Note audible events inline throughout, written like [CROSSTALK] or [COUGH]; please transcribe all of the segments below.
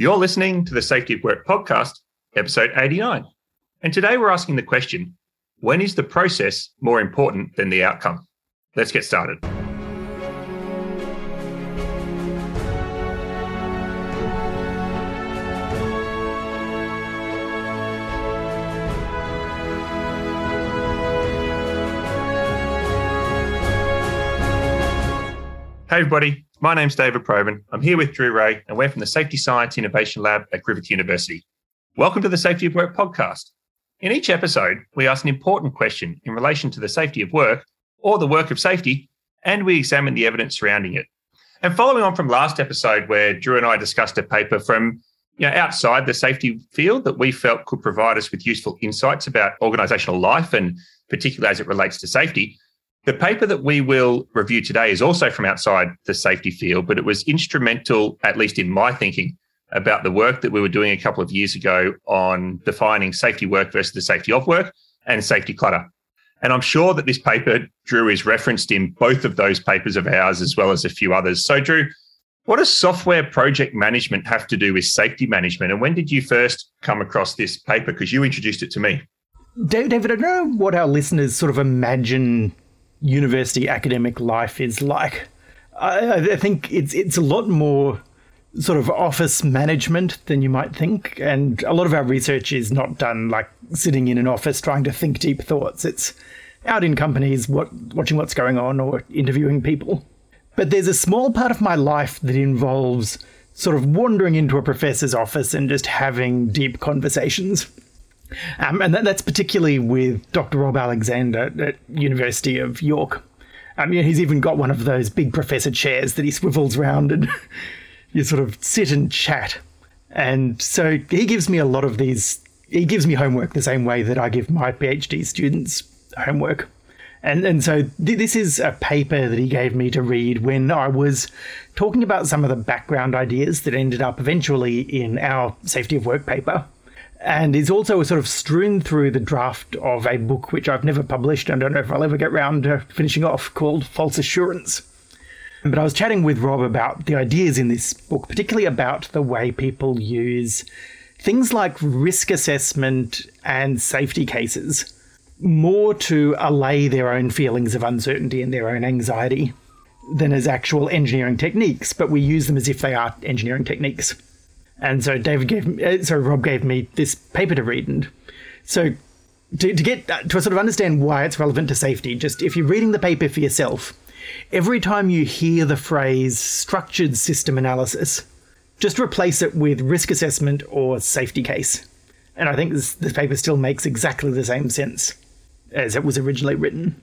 You're listening to the Safety at Work podcast, episode 89. And today we're asking the question when is the process more important than the outcome? Let's get started. Hey, everybody. My name's David Provan. I'm here with Drew Rae, and we're from the Safety Science Innovation Lab at Griffith University. Welcome to the Safety of Work podcast. In each episode, we ask an important question in relation to the safety of work or the work of safety, and we examine the evidence surrounding it. And following on from last episode, where Drew and I discussed a paper from you know, outside the safety field that we felt could provide us with useful insights about organizational life and particularly as it relates to safety, the paper that we will review today is also from outside the safety field, but it was instrumental, at least in my thinking, about the work that we were doing a couple of years ago on defining safety work versus the safety of work and safety clutter. And I'm sure that this paper, Drew, is referenced in both of those papers of ours as well as a few others. So, Drew, what does software project management have to do with safety management? And when did you first come across this paper? Because you introduced it to me. David, I don't know what our listeners sort of imagine university academic life is like. I, I think it's it's a lot more sort of office management than you might think, and a lot of our research is not done like sitting in an office trying to think deep thoughts. It's out in companies, what, watching what's going on, or interviewing people. But there's a small part of my life that involves sort of wandering into a professor's office and just having deep conversations. Um, and that, that's particularly with Dr. Rob Alexander at University of York. Um, yeah, he's even got one of those big professor chairs that he swivels around and [LAUGHS] you sort of sit and chat. And so he gives me a lot of these, he gives me homework the same way that I give my PhD students homework. And, and so th- this is a paper that he gave me to read when I was talking about some of the background ideas that ended up eventually in our safety of work paper and is also sort of strewn through the draft of a book which I've never published and I don't know if I'll ever get round to finishing off called False Assurance. But I was chatting with Rob about the ideas in this book, particularly about the way people use things like risk assessment and safety cases more to allay their own feelings of uncertainty and their own anxiety than as actual engineering techniques, but we use them as if they are engineering techniques. And so David gave me, uh, so Rob gave me this paper to read. And so to, to get uh, to sort of understand why it's relevant to safety, just if you're reading the paper for yourself, every time you hear the phrase structured system analysis, just replace it with risk assessment or safety case. And I think this, this paper still makes exactly the same sense as it was originally written.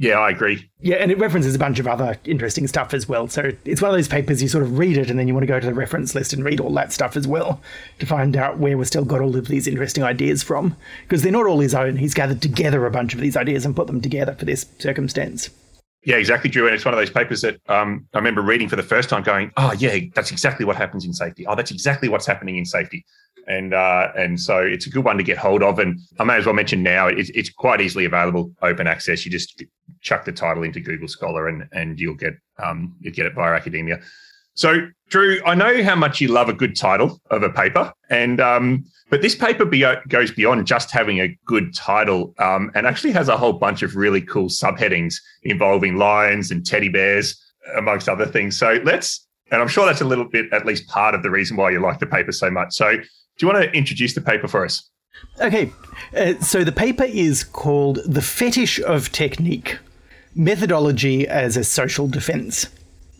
Yeah, I agree. Yeah, and it references a bunch of other interesting stuff as well. So it's one of those papers you sort of read it and then you want to go to the reference list and read all that stuff as well to find out where we still got all of these interesting ideas from. Because they're not all his own. He's gathered together a bunch of these ideas and put them together for this circumstance. Yeah, exactly, Drew. And it's one of those papers that um, I remember reading for the first time, going, "Oh, yeah, that's exactly what happens in safety. Oh, that's exactly what's happening in safety." and uh, and so it's a good one to get hold of. And I may as well mention now it's, it's quite easily available, open access. You just chuck the title into Google Scholar, and and you'll get um, you'll get it via academia. So, Drew, I know how much you love a good title of a paper, and um, but this paper be- goes beyond just having a good title, um, and actually has a whole bunch of really cool subheadings involving lions and teddy bears, amongst other things. So let's, and I'm sure that's a little bit, at least part of the reason why you like the paper so much. So do you want to introduce the paper for us? Okay, uh, so the paper is called The Fetish of Technique Methodology as a Social Defense,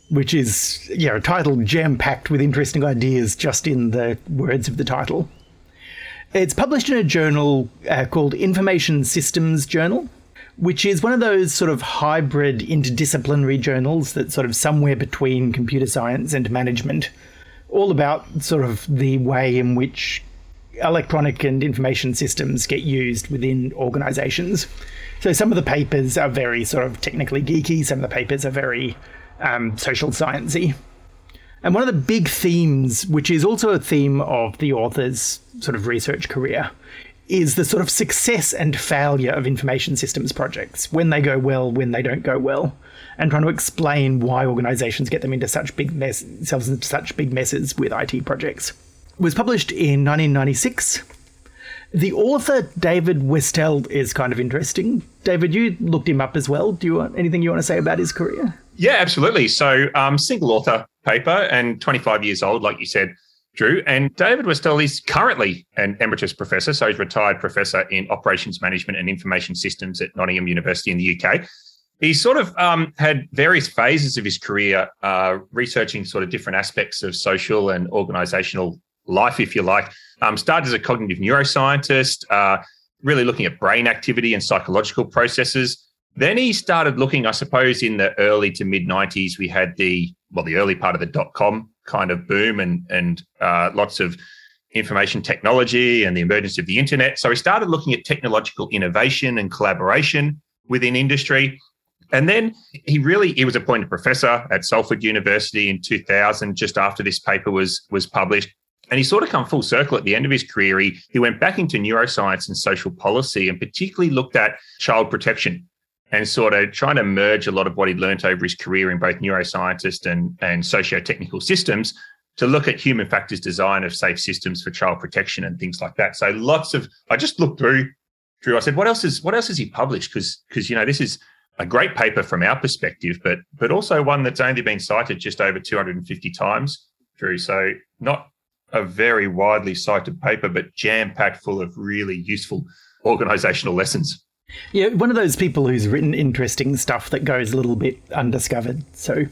which is you know, a title jam packed with interesting ideas just in the words of the title. It's published in a journal uh, called Information Systems Journal, which is one of those sort of hybrid interdisciplinary journals that's sort of somewhere between computer science and management all about sort of the way in which electronic and information systems get used within organizations. So some of the papers are very sort of technically geeky, some of the papers are very um, social sciencey. And one of the big themes, which is also a theme of the author's sort of research career, is the sort of success and failure of information systems projects when they go well, when they don't go well, and trying to explain why organizations get them into such big mess, themselves into such big messes with IT projects. was published in 1996. The author, David Wastell, is kind of interesting. David, you looked him up as well. Do you want anything you want to say about his career? Yeah, absolutely. So, um, single author paper and 25 years old, like you said, Drew. And David Wastell is currently an emeritus professor. So, he's retired professor in operations management and information systems at Nottingham University in the UK. He sort of um, had various phases of his career uh, researching sort of different aspects of social and organizational life, if you like. Um, started as a cognitive neuroscientist, uh, really looking at brain activity and psychological processes. Then he started looking, I suppose, in the early to mid 90s, we had the, well, the early part of the dot com kind of boom and, and uh, lots of information technology and the emergence of the internet. So he started looking at technological innovation and collaboration within industry. And then he really he was appointed professor at Salford University in 2000, just after this paper was was published. And he sort of come full circle at the end of his career. He, he went back into neuroscience and social policy and particularly looked at child protection and sort of trying to merge a lot of what he'd learned over his career in both neuroscientist and, and socio-technical systems to look at human factors design of safe systems for child protection and things like that. So lots of I just looked through Drew. I said, what else is what else has he published? Because because you know this is a great paper from our perspective, but but also one that's only been cited just over 250 times, Drew. So not a very widely cited paper, but jam packed full of really useful organizational lessons. Yeah, one of those people who's written interesting stuff that goes a little bit undiscovered. So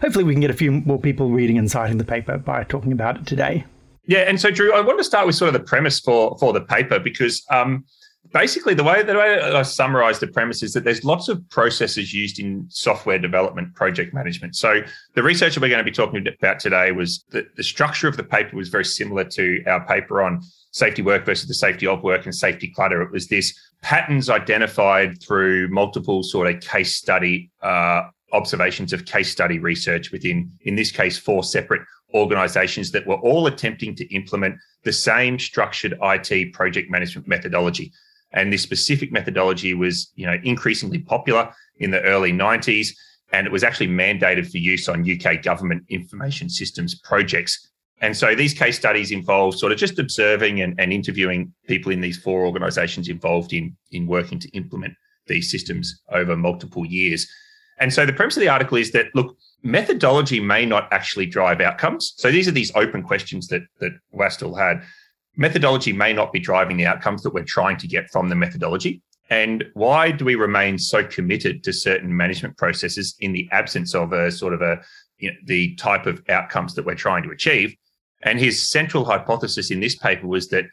hopefully we can get a few more people reading and citing the paper by talking about it today. Yeah, and so Drew, I want to start with sort of the premise for for the paper because um, basically the way that I summarize the premise is that there's lots of processes used in software development project management. So the research that we're going to be talking about today was that the structure of the paper was very similar to our paper on safety work versus the safety of work and safety clutter. It was this patterns identified through multiple sort of case study uh, observations of case study research within, in this case, four separate organizations that were all attempting to implement the same structured IT project management methodology. And this specific methodology was, you know, increasingly popular in the early 90s. And it was actually mandated for use on UK government information systems projects. And so these case studies involve sort of just observing and, and interviewing people in these four organizations involved in, in working to implement these systems over multiple years. And so the premise of the article is that, look, methodology may not actually drive outcomes. So these are these open questions that, that Wastell had methodology may not be driving the outcomes that we're trying to get from the methodology. And why do we remain so committed to certain management processes in the absence of a sort of a you know, the type of outcomes that we're trying to achieve? And his central hypothesis in this paper was that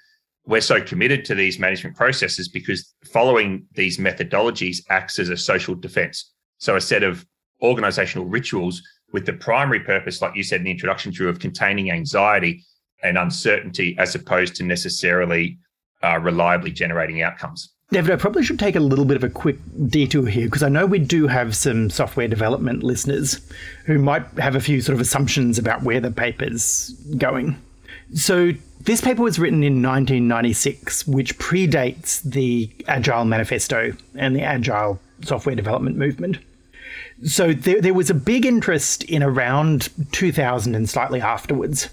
we're so committed to these management processes because following these methodologies acts as a social defense. So a set of organizational rituals with the primary purpose, like you said in the introduction, Drew, of containing anxiety and uncertainty as opposed to necessarily uh, reliably generating outcomes. David, I probably should take a little bit of a quick detour here because I know we do have some software development listeners who might have a few sort of assumptions about where the paper's going. So, this paper was written in 1996, which predates the Agile Manifesto and the Agile software development movement. So, there, there was a big interest in around 2000 and slightly afterwards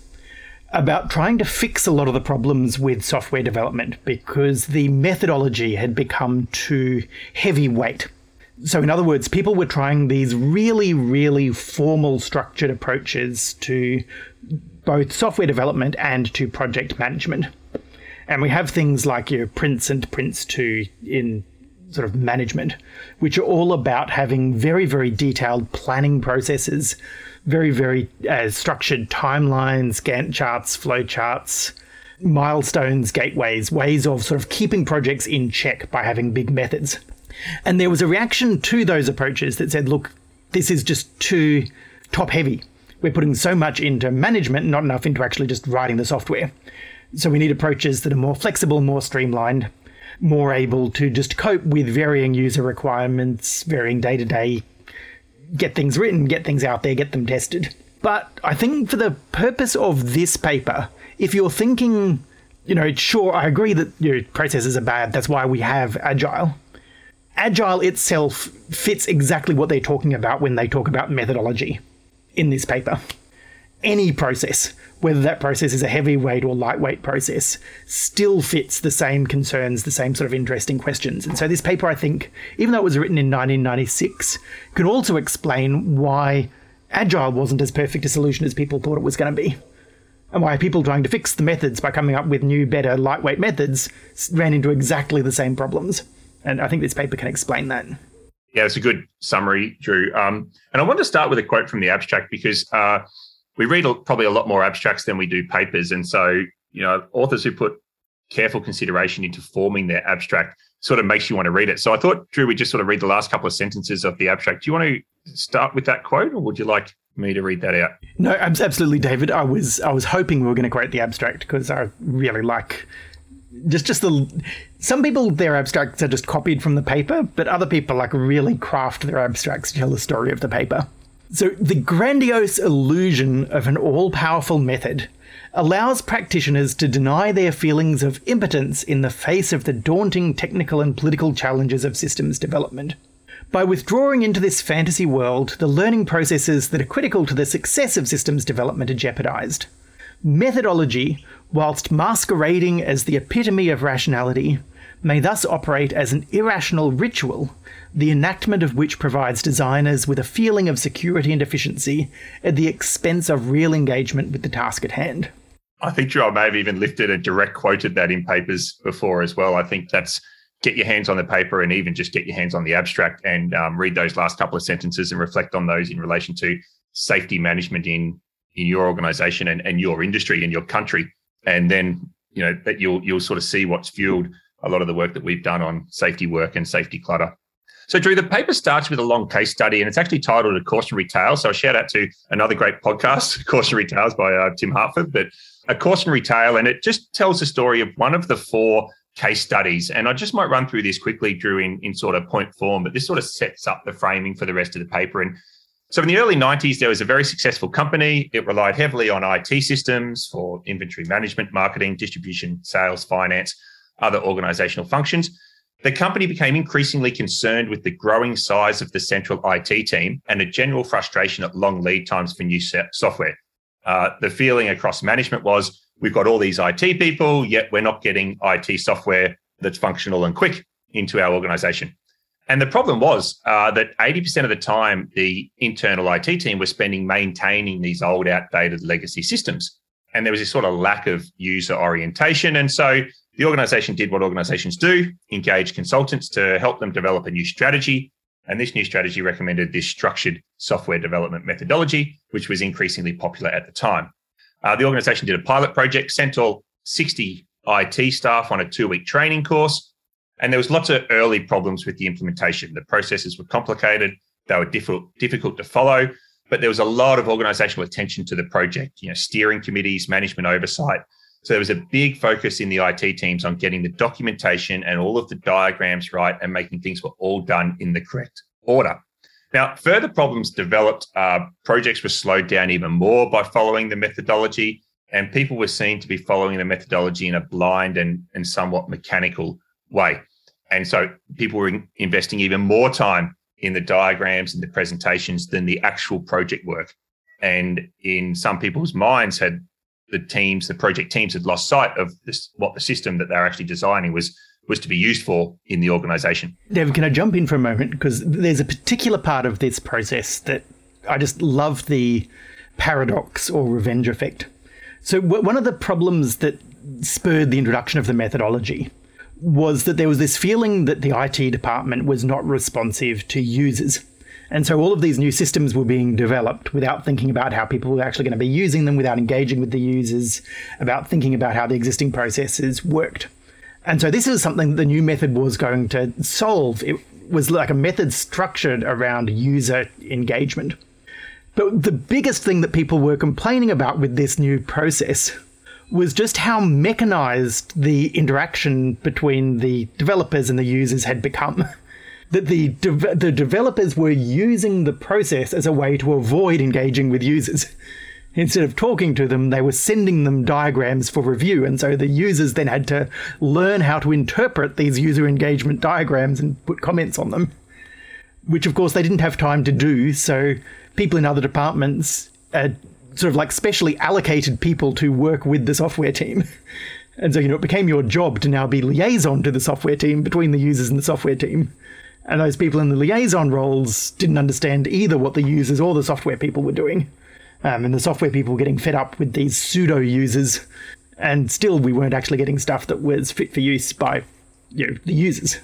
about trying to fix a lot of the problems with software development because the methodology had become too heavyweight. So, in other words, people were trying these really, really formal, structured approaches to both software development and to project management. And we have things like your Prince and Prince 2 in sort of management, which are all about having very, very detailed planning processes very, very uh, structured timelines, Gantt charts, flow charts, milestones, gateways, ways of sort of keeping projects in check by having big methods. And there was a reaction to those approaches that said, look, this is just too top heavy. We're putting so much into management, not enough into actually just writing the software. So we need approaches that are more flexible, more streamlined, more able to just cope with varying user requirements, varying day to day get things written, get things out there, get them tested. But I think for the purpose of this paper, if you're thinking, you know, sure, I agree that your processes are bad, that's why we have Agile. Agile itself fits exactly what they're talking about when they talk about methodology in this paper. any process, whether that process is a heavyweight or lightweight process, still fits the same concerns, the same sort of interesting questions. And so this paper, I think, even though it was written in 1996, can also explain why agile wasn't as perfect a solution as people thought it was going to be. And why people trying to fix the methods by coming up with new, better, lightweight methods ran into exactly the same problems. And I think this paper can explain that. Yeah, it's a good summary, Drew. Um, and I want to start with a quote from the abstract because uh, we read probably a lot more abstracts than we do papers. And so, you know, authors who put careful consideration into forming their abstract sort of makes you want to read it. So I thought, Drew, we'd just sort of read the last couple of sentences of the abstract. Do you want to start with that quote or would you like me to read that out? No, absolutely, David. I was I was hoping we were going to quote the abstract because I really like just just the some people their abstracts are just copied from the paper, but other people like really craft their abstracts to tell the story of the paper. So the grandiose illusion of an all-powerful method allows practitioners to deny their feelings of impotence in the face of the daunting technical and political challenges of systems development. By withdrawing into this fantasy world, the learning processes that are critical to the success of systems development are jeopardized. Methodology, whilst masquerading as the epitome of rationality, may thus operate as an irrational ritual, the enactment of which provides designers with a feeling of security and efficiency at the expense of real engagement with the task at hand. I think I may have even lifted and direct quoted that in papers before as well. I think that's get your hands on the paper and even just get your hands on the abstract and um, read those last couple of sentences and reflect on those in relation to safety management in in your organization and, and your industry and your country and then you know that you'll you'll sort of see what's fueled a lot of the work that we've done on safety work and safety clutter so drew the paper starts with a long case study and it's actually titled a cautionary tale so a shout out to another great podcast [LAUGHS] cautionary tales by uh, tim harford but a cautionary tale and it just tells the story of one of the four case studies. And I just might run through this quickly, Drew, in, in sort of point form, but this sort of sets up the framing for the rest of the paper. And so in the early 90s, there was a very successful company. It relied heavily on IT systems for inventory management, marketing, distribution, sales, finance, other organizational functions. The company became increasingly concerned with the growing size of the central IT team and a general frustration at long lead times for new software. Uh, the feeling across management was we've got all these IT people, yet we're not getting IT software that's functional and quick into our organization. And the problem was uh, that 80% of the time, the internal IT team was spending maintaining these old, outdated legacy systems. And there was this sort of lack of user orientation. And so the organization did what organizations do engage consultants to help them develop a new strategy. And this new strategy recommended this structured software development methodology, which was increasingly popular at the time. Uh, the organization did a pilot project, sent all 60 IT staff on a two week training course. And there was lots of early problems with the implementation. The processes were complicated, they were difficult, difficult to follow, but there was a lot of organizational attention to the project, you know, steering committees, management oversight. So there was a big focus in the IT teams on getting the documentation and all of the diagrams right and making things were all done in the correct order. Now, further problems developed. Uh, projects were slowed down even more by following the methodology, and people were seen to be following the methodology in a blind and, and somewhat mechanical way. And so people were in, investing even more time in the diagrams and the presentations than the actual project work. And in some people's minds, had the teams, the project teams, had lost sight of this, what the system that they're actually designing was was to be used for in the organization. David, can I jump in for a moment? Because there's a particular part of this process that I just love the paradox or revenge effect. So, one of the problems that spurred the introduction of the methodology was that there was this feeling that the IT department was not responsive to users. And so all of these new systems were being developed without thinking about how people were actually going to be using them, without engaging with the users, about thinking about how the existing processes worked. And so this is something that the new method was going to solve. It was like a method structured around user engagement. But the biggest thing that people were complaining about with this new process was just how mechanized the interaction between the developers and the users had become. [LAUGHS] that the de- the developers were using the process as a way to avoid engaging with users. Instead of talking to them, they were sending them diagrams for review. And so the users then had to learn how to interpret these user engagement diagrams and put comments on them, which of course they didn't have time to do. So people in other departments uh, sort of like specially allocated people to work with the software team. And so, you know, it became your job to now be liaison to the software team between the users and the software team. And those people in the liaison roles didn't understand either what the users or the software people were doing. Um, and the software people were getting fed up with these pseudo users. And still, we weren't actually getting stuff that was fit for use by you know, the users.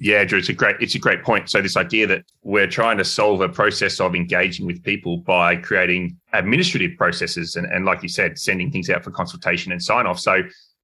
Yeah, Drew, it's a great it's a great point. So this idea that we're trying to solve a process of engaging with people by creating administrative processes and, and like you said, sending things out for consultation and sign off. So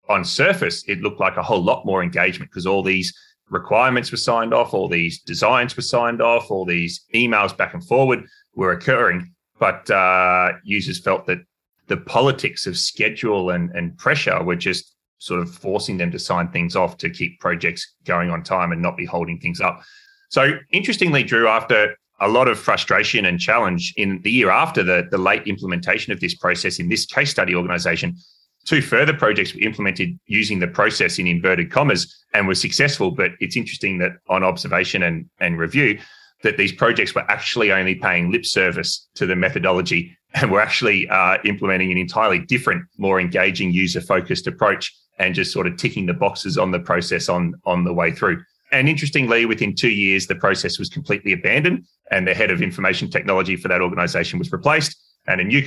on surface, it looked like a whole lot more engagement because all these requirements were signed off, all these designs were signed off, all these emails back and forward were occurring. But uh, users felt that the politics of schedule and, and pressure were just sort of forcing them to sign things off to keep projects going on time and not be holding things up. So, interestingly, Drew, after a lot of frustration and challenge in the year after the, the late implementation of this process in this case study organization, two further projects were implemented using the process in inverted commas and were successful. But it's interesting that on observation and, and review, that these projects were actually only paying lip service to the methodology and were actually uh, implementing an entirely different, more engaging, user focused approach and just sort of ticking the boxes on the process on, on the way through. And interestingly, within two years, the process was completely abandoned and the head of information technology for that organization was replaced and a new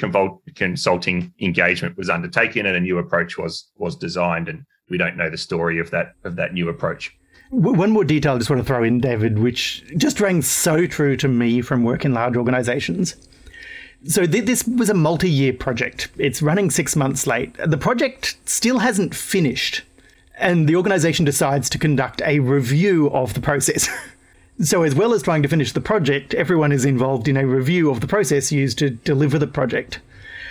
consulting engagement was undertaken and a new approach was was designed and we don't know the story of that of that new approach one more detail I just want to throw in, David, which just rang so true to me from work in large organizations. So th- this was a multi-year project. It's running six months late. The project still hasn't finished, and the organization decides to conduct a review of the process. [LAUGHS] So, as well as trying to finish the project, everyone is involved in a review of the process used to deliver the project.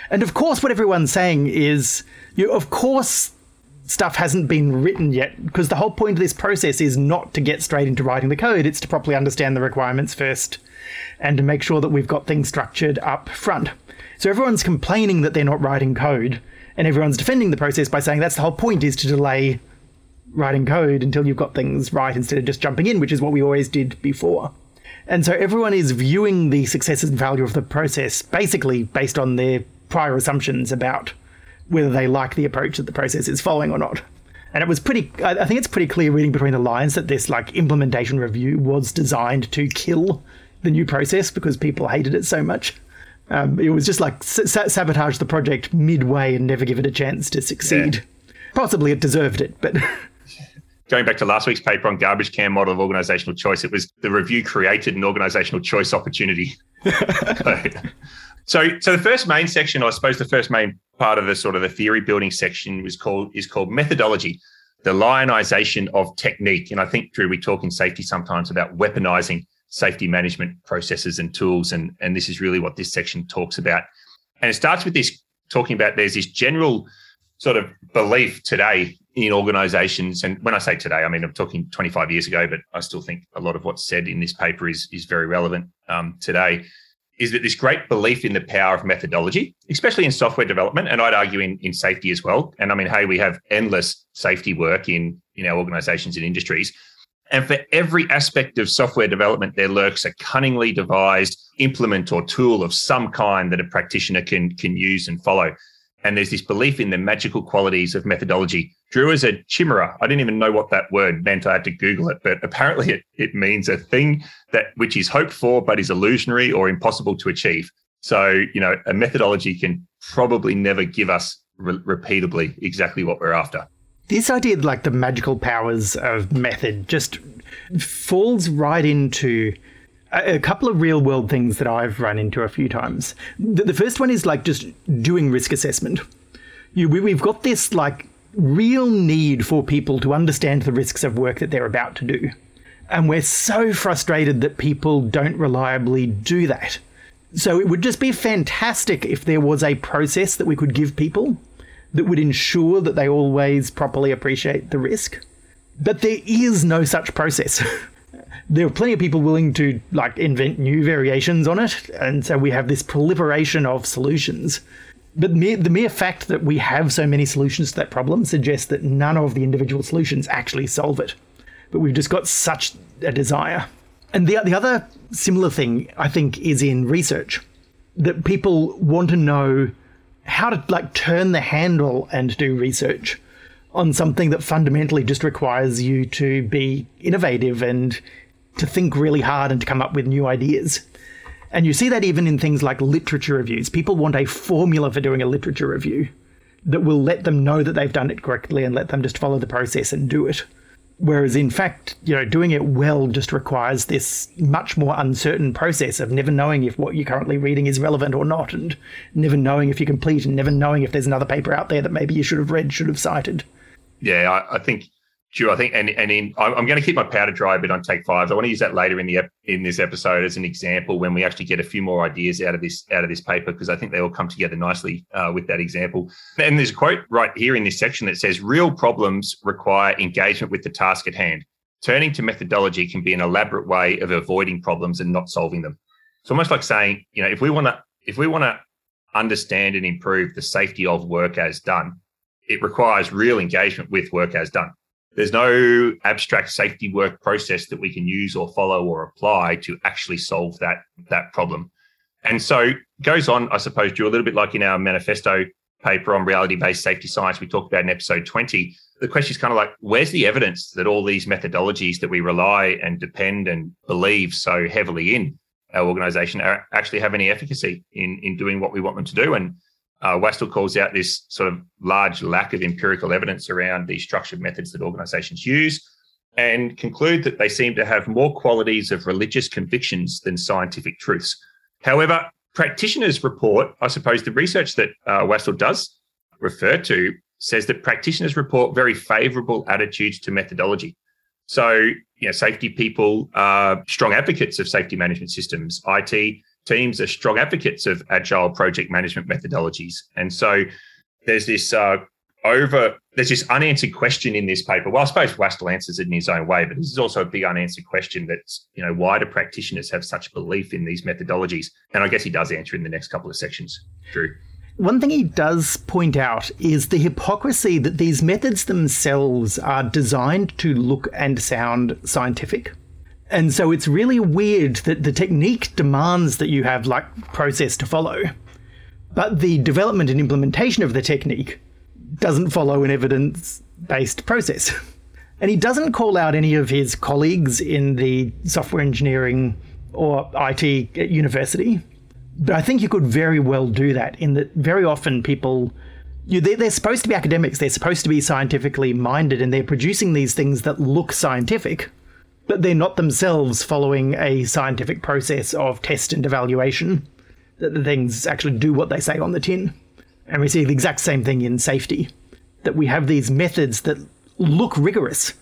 And of course, what everyone's saying is, you of course, stuff hasn't been written yet, because the whole point of this process is not to get straight into writing the code, it's to properly understand the requirements first and to make sure that we've got things structured up front. So, everyone's complaining that they're not writing code, and everyone's defending the process by saying that's the whole point is to delay writing code until you've got things right instead of just jumping in, which is what we always did before. And so everyone is viewing the successes and value of the process basically based on their prior assumptions about whether they like the approach that the process is following or not. And it was pretty, I think it's pretty clear reading between the lines that this like implementation review was designed to kill the new process because people hated it so much. Um, it was just like sabotage the project midway and never give it a chance to succeed. Yeah. Possibly it deserved it, but [LAUGHS] going back to last week's paper on garbage can model of organizational choice, it was the review created an organizational choice opportunity. [LAUGHS] so, so the first main section, I suppose, the first main part of the sort of the theory building section was called is called methodology, the lionization of technique. And I think Drew, we talk in safety sometimes about weaponizing safety management processes and tools, and and this is really what this section talks about. And it starts with this talking about there's this general sort of belief today in organizations and when i say today i mean i'm talking 25 years ago but i still think a lot of what's said in this paper is is very relevant um, today is that this great belief in the power of methodology especially in software development and i'd argue in, in safety as well and i mean hey we have endless safety work in in our organizations and industries and for every aspect of software development, there lurks a cunningly devised implement or tool of some kind that a practitioner can, can use and follow. And there's this belief in the magical qualities of methodology. Drew is a chimera. I didn't even know what that word meant. I had to Google it, but apparently it, it means a thing that which is hoped for but is illusionary or impossible to achieve. So, you know, a methodology can probably never give us re- repeatably exactly what we're after. This idea, like the magical powers of method, just falls right into a couple of real world things that I've run into a few times. The first one is like just doing risk assessment. You, we've got this like real need for people to understand the risks of work that they're about to do. And we're so frustrated that people don't reliably do that. So it would just be fantastic if there was a process that we could give people that would ensure that they always properly appreciate the risk. But there is no such process. [LAUGHS] there are plenty of people willing to like invent new variations on it, and so we have this proliferation of solutions. But mere, the mere fact that we have so many solutions to that problem suggests that none of the individual solutions actually solve it. But we've just got such a desire. And the, the other similar thing, I think, is in research that people want to know how to like turn the handle and do research on something that fundamentally just requires you to be innovative and to think really hard and to come up with new ideas. And you see that even in things like literature reviews. People want a formula for doing a literature review that will let them know that they've done it correctly and let them just follow the process and do it. Whereas in fact, you know, doing it well just requires this much more uncertain process of never knowing if what you're currently reading is relevant or not, and never knowing if you're complete, and never knowing if there's another paper out there that maybe you should have read, should have cited. Yeah, I, I think Sure, I think, and and in, I'm going to keep my powder dry a bit on take fives. I want to use that later in the in this episode as an example when we actually get a few more ideas out of this out of this paper because I think they all come together nicely uh, with that example. And there's a quote right here in this section that says, "Real problems require engagement with the task at hand. Turning to methodology can be an elaborate way of avoiding problems and not solving them." It's almost like saying, you know, if we want to if we want to understand and improve the safety of work as done, it requires real engagement with work as done there's no abstract safety work process that we can use or follow or apply to actually solve that that problem. And so goes on, I suppose, Drew, a little bit like in our manifesto paper on reality-based safety science we talked about in episode 20. The question is kind of like, where's the evidence that all these methodologies that we rely and depend and believe so heavily in our organization are actually have any efficacy in, in doing what we want them to do? And uh, calls out this sort of large lack of empirical evidence around the structured methods that organizations use and conclude that they seem to have more qualities of religious convictions than scientific truths. However, practitioners report, I suppose the research that uh, does refer to says that practitioners report very favorable attitudes to methodology. So, you know, safety people are strong advocates of safety management systems. IT teams are strong advocates of agile project management methodologies. And so there's this uh, over there's this unanswered question in this paper. Well, I suppose Wastell answers it in his own way, but this is also a big unanswered question that's, you know, why do practitioners have such belief in these methodologies? And I guess he does answer in the next couple of sections. Drew. One thing he does point out is the hypocrisy that these methods themselves are designed to look and sound scientific. And so it's really weird that the technique demands that you have like process to follow, but the development and implementation of the technique doesn't follow an evidence based process. And he doesn't call out any of his colleagues in the software engineering or IT at university. But I think you could very well do that in that very often people you, they're, they're supposed to be academics, they're supposed to be scientifically minded, and they're producing these things that look scientific but they're not themselves following a scientific process of test and evaluation. That the things actually do what they say on the tin. And we see the exact same thing in safety. That we have these methods that look rigorous,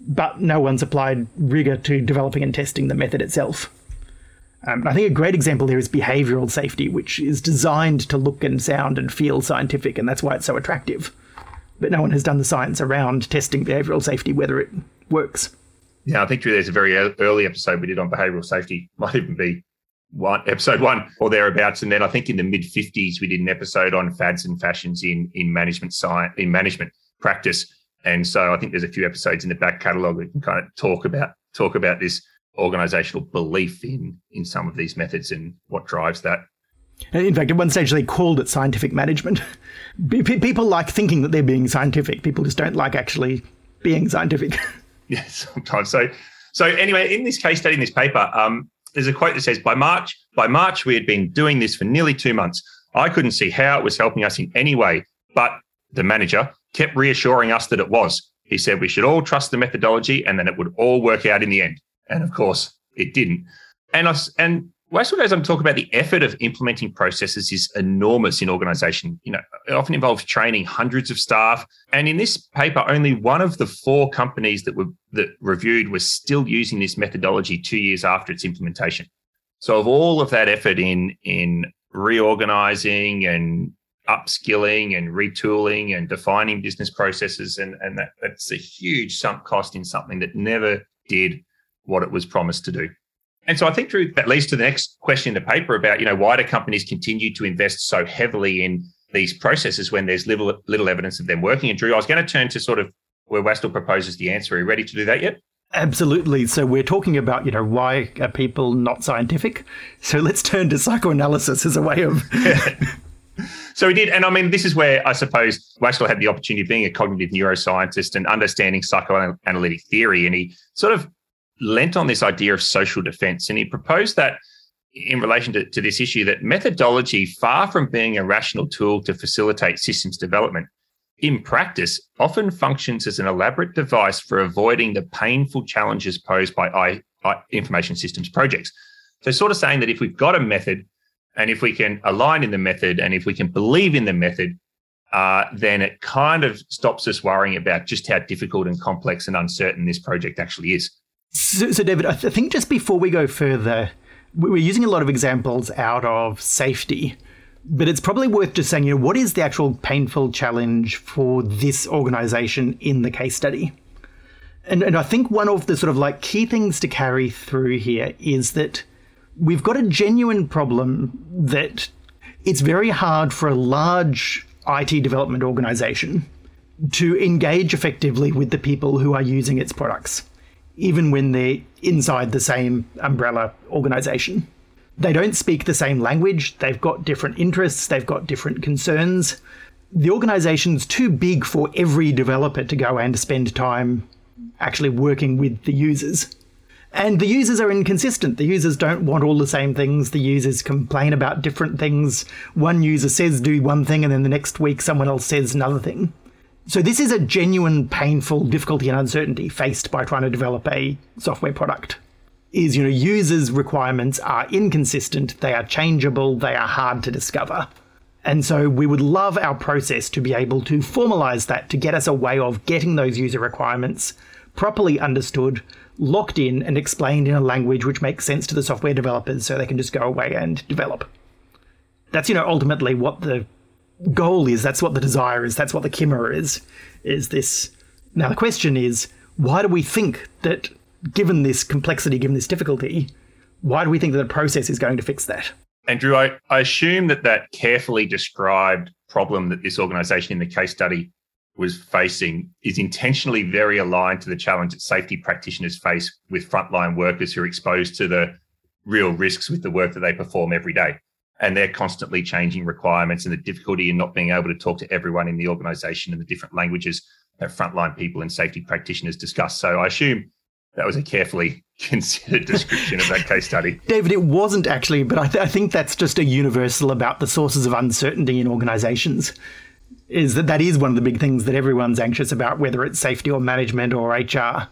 but no one's applied rigor to developing and testing the method itself. Um, I think a great example here is behavioral safety, which is designed to look and sound and feel scientific, and that's why it's so attractive. But no one has done the science around testing behavioral safety, whether it works. Yeah, I think there's a very early episode we did on behavioural safety. [LAUGHS] Might even be one episode one or thereabouts. And then I think in the mid 50s we did an episode on fads and fashions in in management science in management practice. And so I think there's a few episodes in the back catalogue that can kind of talk about talk about this organizational belief in in some of these methods and what drives that. In fact, at one stage they called it scientific management. [LAUGHS] People like thinking that they're being scientific. People just don't like actually being scientific. [LAUGHS] Yeah, [LAUGHS] sometimes. So, so anyway, in this case study in this paper, um, there's a quote that says, "By March, by March, we had been doing this for nearly two months. I couldn't see how it was helping us in any way, but the manager kept reassuring us that it was. He said we should all trust the methodology, and then it would all work out in the end. And of course, it didn't. And I, and Wastell goes on to talk about the effort of implementing processes is enormous in organization. You know, it often involves training hundreds of staff. And in this paper, only one of the four companies that were that reviewed was still using this methodology two years after its implementation. So of all of that effort in in reorganizing and upskilling and retooling and defining business processes and, and that, that's a huge sunk cost in something that never did what it was promised to do. And so I think Drew, that leads to the next question in the paper about, you know, why do companies continue to invest so heavily in these processes when there's little little evidence of them working? And Drew, I was going to turn to sort of where Wastell proposes the answer. Are you ready to do that yet? Absolutely. So we're talking about, you know, why are people not scientific? So let's turn to psychoanalysis as a way of [LAUGHS] So he did, and I mean, this is where I suppose Wastell had the opportunity of being a cognitive neuroscientist and understanding psychoanalytic theory, and he sort of lent on this idea of social defense, and he proposed that in relation to, to this issue that methodology, far from being a rational tool to facilitate systems development, in practice often functions as an elaborate device for avoiding the painful challenges posed by I, I, information systems projects. So, sort of saying that if we've got a method and if we can align in the method and if we can believe in the method, uh, then it kind of stops us worrying about just how difficult and complex and uncertain this project actually is. So, so David, I, th- I think just before we go further, we're using a lot of examples out of safety, but it's probably worth just saying, you know, what is the actual painful challenge for this organization in the case study? And, and I think one of the sort of like key things to carry through here is that we've got a genuine problem that it's very hard for a large IT development organization to engage effectively with the people who are using its products even when they're inside the same umbrella organization. They don't speak the same language, they've got different interests, they've got different concerns. The organization's too big for every developer to go and spend time actually working with the users. And the users are inconsistent. The users don't want all the same things. The users complain about different things. One user says do one thing, and then the next week someone else says another thing. So this is a genuine, painful difficulty and uncertainty faced by trying to develop a software product. Is you know users' requirements are inconsistent, they are changeable, they are hard to discover. And so we would love our process to be able to formalize that to get us a way of getting those user requirements properly understood, locked in, and explained in a language which makes sense to the software developers so they can just go away and develop. That's, you know, ultimately what the goal is, that's what the desire is, that's what the chimera is, is this. Now, the question is, why do we think that, given this complexity, given this difficulty, why do we think that the process is going to fix that? Andrew, I, I assume that that carefully described problem that this organization in the case study was facing is intentionally very aligned to the challenge that safety practitioners face with frontline workers who are exposed to the real risks with the work that they perform every day and they're constantly changing requirements and the difficulty in not being able to talk to everyone in the organization in the different languages that frontline people and safety practitioners discuss. So I assume that was a carefully [LAUGHS] considered description of that case study. [LAUGHS] David, it wasn't actually, but I, th- I, think that's just a universal about the sources of uncertainty in organizations. Is that that is one of the big things that everyone's anxious about, whether it's safety or management or HR,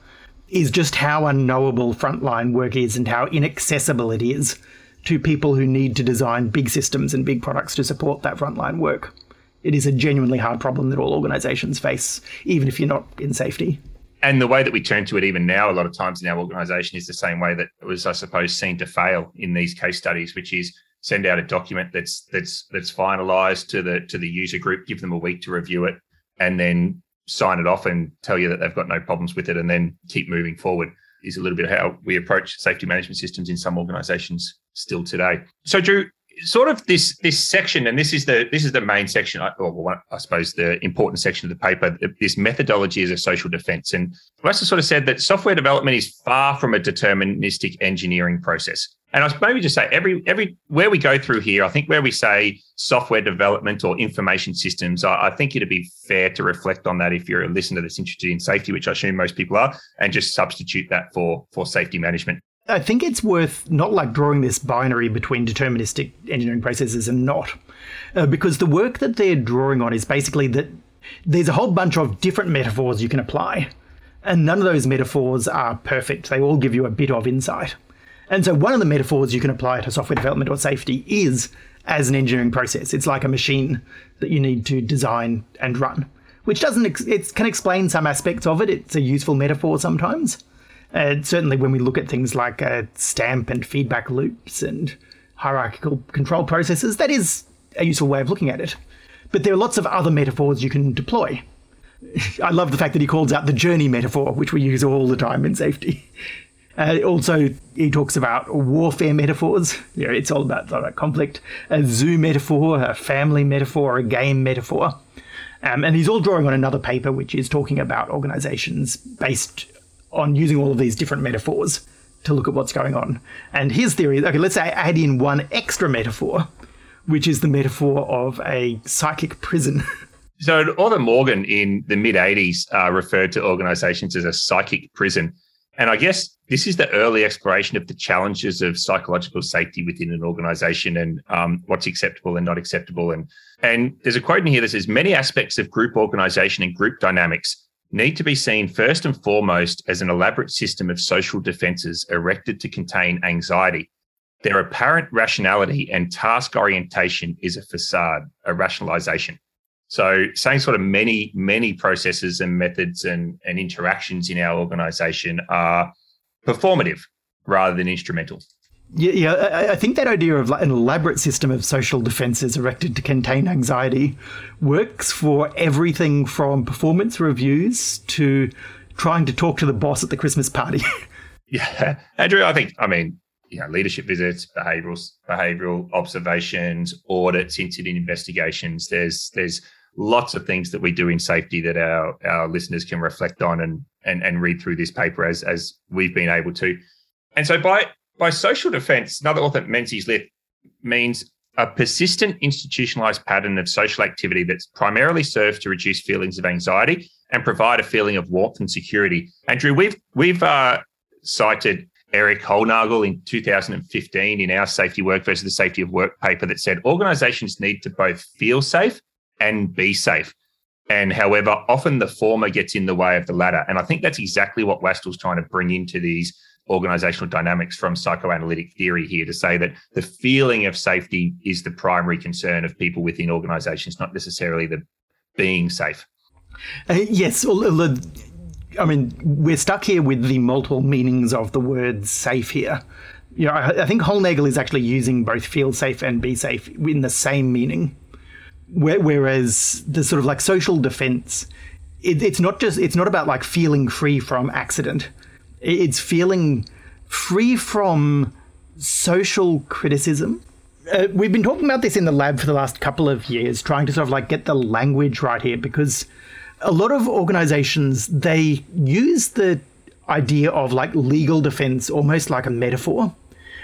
is just how unknowable frontline work is and how inaccessible it is to people who need to design big systems and big products to support that frontline work. It is a genuinely hard problem that all organizations face, even if you're not in safety. And the way that we turn to it even now, a lot of times in our organization, is the same way that was, I suppose, seen to fail in these case studies, which is send out a document that's that's that's finalized to the to the user group, give them a week to review it, and then sign it off and tell you that they've got no problems with it, and then keep moving forward is a little bit how we approach safety management systems in some organizations still today. So, Drew, sort of this this section, and this is the this is the main section, or I suppose the important section of the paper. This methodology is a social defense, and Wastell sort of said that software development is far from a deterministic engineering process. And I maybe just say every every where we go through here, I think where we say software development or information systems, I, I, think it'd be fair to reflect on that if you're a listener that's interested in safety, which I assume most people are, and just substitute that for for safety management. I think it's worth not like drawing this binary between deterministic engineering processes and not, uh, because the work that they're drawing on is basically that there's a whole bunch of different metaphors you can apply, and none of those metaphors are perfect. They all give you a bit of insight. And so one of the metaphors you can apply to software development or safety is as an engineering process. It's like a machine that you need to design and run, which doesn't ex- it can explain some aspects of it. It's a useful metaphor sometimes. Uh, certainly, when we look at things like uh, stamp and feedback loops and hierarchical control processes, that is a useful way of looking at it. But there are lots of other metaphors you can deploy. [LAUGHS] I love the fact that he calls out the journey metaphor, which we use all the time in safety. Uh, also, he talks about warfare metaphors. [LAUGHS] Yeah, it's all about, about conflict. A zoo metaphor, a family metaphor, a game metaphor. Um, and he's all drawing on another paper which is talking about organizations based on using all of these different metaphors to look at what's going on. And his theory okay, let's say I add in one extra metaphor, which is the metaphor of a psychic prison. [LAUGHS] So, Gareth Morgan in the mid 80s uh, referred to organizations as a psychic prison. And I guess this is the early exploration of the challenges of psychological safety within an organization and um, what's acceptable and not acceptable. And, and there's a quote in here that says many aspects of group organization and group dynamics need to be seen first and foremost as an elaborate system of social defenses erected to contain anxiety. Their apparent rationality and task orientation is a facade, a rationalization. So, saying sort of many, many processes and methods and, and interactions in our organization are performative rather than instrumental. Yeah, yeah, I think that idea of an elaborate system of social defenses erected to contain anxiety works for everything from performance reviews to trying to talk to the boss at the Christmas party. [LAUGHS] yeah, Andrew, I think, I mean, you know, leadership visits, behavioral behavioral observations, audits, incident investigations. There's there's lots of things that we do in safety that our our listeners can reflect on and and and read through this paper as as we've been able to. And so by by social defense, another author Menzies Lyth means a persistent institutionalized pattern of social activity that's primarily served to reduce feelings of anxiety and provide a feeling of warmth and security. Andrew, we've we've uh, cited Erik Hollnagel in 2015 in our Safety Work versus the Safety of Work paper that said organizations need to both feel safe and be safe. And however, often the former gets in the way of the latter. And I think that's exactly what Wastell's trying to bring into these organizational dynamics from psychoanalytic theory here to say that the feeling of safety is the primary concern of people within organizations, not necessarily the being safe. Uh, yes. I mean, we're stuck here with the multiple meanings of the word safe here. You know, I, think Hollnagel is actually using both feel safe and be safe in the same meaning whereas the sort of like social defense it, it's not just it's not about like feeling free from accident it's feeling free from social criticism uh, we've been talking about this in the lab for the last couple of years trying to sort of like get the language right here because a lot of organizations they use the idea of like legal defense almost like a metaphor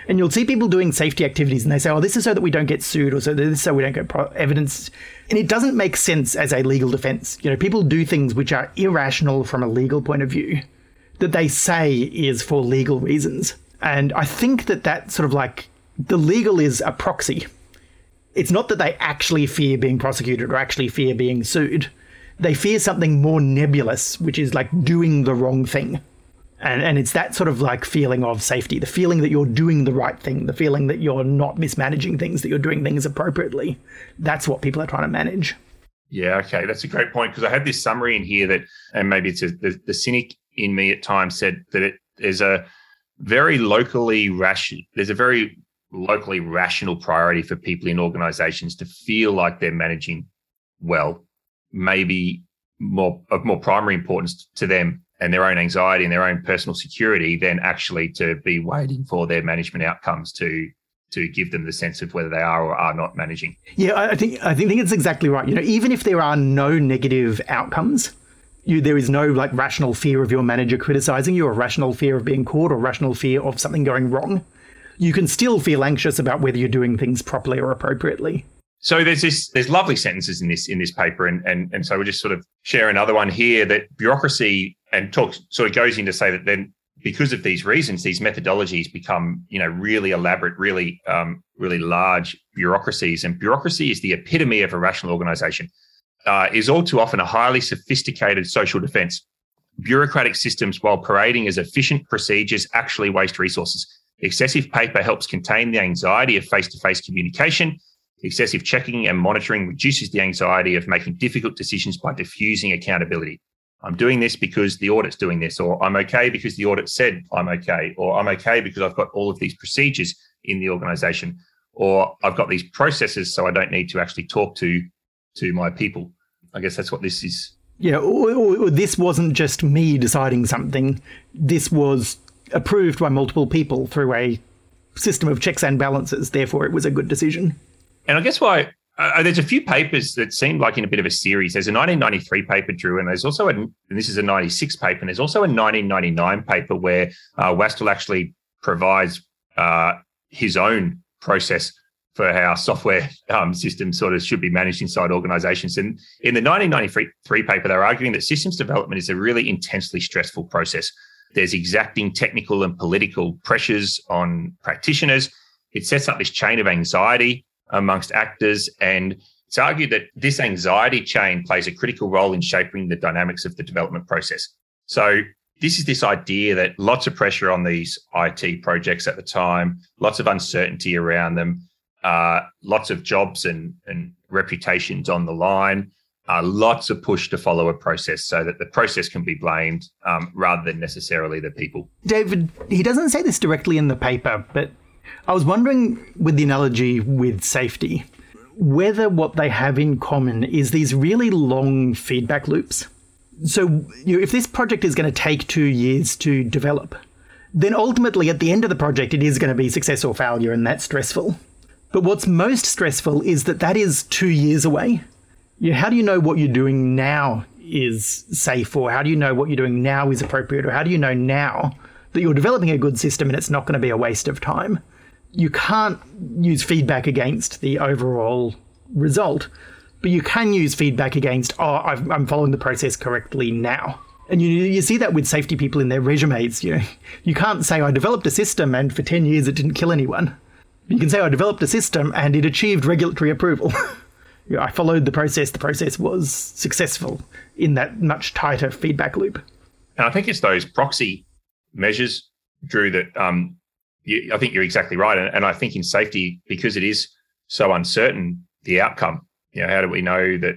and you'll see people doing safety activities and they say, oh, this is so that we don't get sued or so this is so we don't get pro- evidence. And it doesn't make sense as a legal defense. You know, people do things which are irrational from a legal point of view that they say is for legal reasons. And I think that that sort of like the legal is a proxy. It's not that they actually fear being prosecuted or actually fear being sued. They fear something more nebulous, which is like doing the wrong thing. And, and it's that sort of like feeling of safety, the feeling that you're doing the right thing, the feeling that you're not mismanaging things, that you're doing things appropriately. That's what people are trying to manage. Yeah, okay. That's a great point because I had this summary in here that, and maybe it's a, the, the cynic in me at times said that it, there's a very locally rational, there's a very locally rational priority for people in organizations to feel like they're managing well, maybe more of more primary importance to them and their own anxiety and their own personal security than actually to be waiting for their management outcomes to to give them the sense of whether they are or are not managing. Yeah, I think I think it's exactly right. You know, even if there are no negative outcomes, you, there is no like rational fear of your manager criticizing you, or rational fear of being caught, or rational fear of something going wrong. You can still feel anxious about whether you're doing things properly or appropriately. So there's this there's lovely sentences in this in this paper, and and and so we'll just sort of share another one here that bureaucracy and talks sort of goes in to say that then because of these reasons, these methodologies become you know really elaborate, really um, really large bureaucracies, and bureaucracy is the epitome of a rational organization. Uh, is all too often a highly sophisticated social defense. Bureaucratic systems, while parading as efficient procedures, actually waste resources. Excessive paper helps contain the anxiety of face to face communication Excessive checking and monitoring reduces the anxiety of making difficult decisions by diffusing accountability. I'm doing this because the audit's doing this, or I'm okay because the audit said I'm okay, or I'm okay because I've got all of these procedures in the organization, or I've got these processes so I don't need to actually talk to to my people. I guess that's what this is. Yeah, or, or this wasn't just me deciding something. This was approved by multiple people through a system of checks and balances. Therefore, it was a good decision. And I guess why uh, uh, there's a few papers that seem like in a bit of a series. There's a 1993 paper, Drew, and there's also a, and this is a 96 paper, and there's also a 1999 paper where uh, Wastell actually provides uh, his own process for how software um, systems sort of should be managed inside organizations. And in the 1993 paper, they're arguing that systems development is a really intensely stressful process. There's exacting technical and political pressures on practitioners. It sets up this chain of anxiety amongst actors. And it's argued that this anxiety chain plays a critical role in shaping the dynamics of the development process. So this is this idea that lots of pressure on these IT projects at the time, lots of uncertainty around them, uh, lots of jobs and, and reputations on the line, uh, lots of push to follow a process so that the process can be blamed um, rather than necessarily the people. David, he doesn't say this directly in the paper, but I was wondering with the analogy with safety, whether what they have in common is these really long feedback loops. So, you know, if this project is going to take two years to develop, then ultimately at the end of the project, it is going to be success or failure, and that's stressful. But what's most stressful is that that is two years away. You, how do you know what you're doing now is safe, or how do you know what you're doing now is appropriate, or how do you know now that you're developing a good system and it's not going to be a waste of time? You can't use feedback against the overall result, but you can use feedback against, oh, i am following the process correctly now. And you, you see that with safety people in their resumes. You, you can't say, I developed a system and for 10 years it didn't kill anyone you can say I developed a system and it achieved regulatory approval. [LAUGHS] I followed the process. The process was successful in that much tighter feedback loop. And I think it's those proxy measures, Drew, that um, you, I think you're exactly right. And, and, I think in safety, because it is so uncertain, the outcome, you know, how do we know that?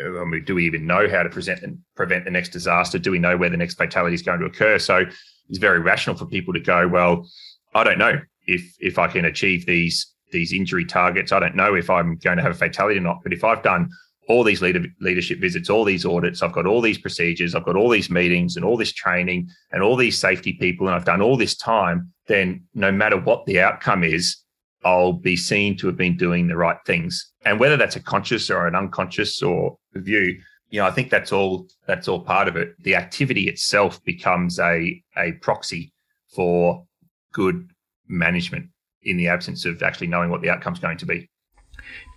I mean, do we even know how to present and prevent the next disaster? Do we know where the next fatality is going to occur? So it's very rational for people to go, well, I don't know if if I can achieve these these injury targets. I don't know if I'm going to have a fatality or not, but if I've done all these leader, leadership visits, all these audits, I've got all these procedures, I've got all these meetings and all this training and all these safety people, and I've done all this time, then no matter what the outcome is, I'll be seen to have been doing the right things. And whether that's a conscious or an unconscious or view, you know, I think that's all that's all part of it. The activity itself becomes a a proxy for good management in the absence of actually knowing what the outcome's going to be.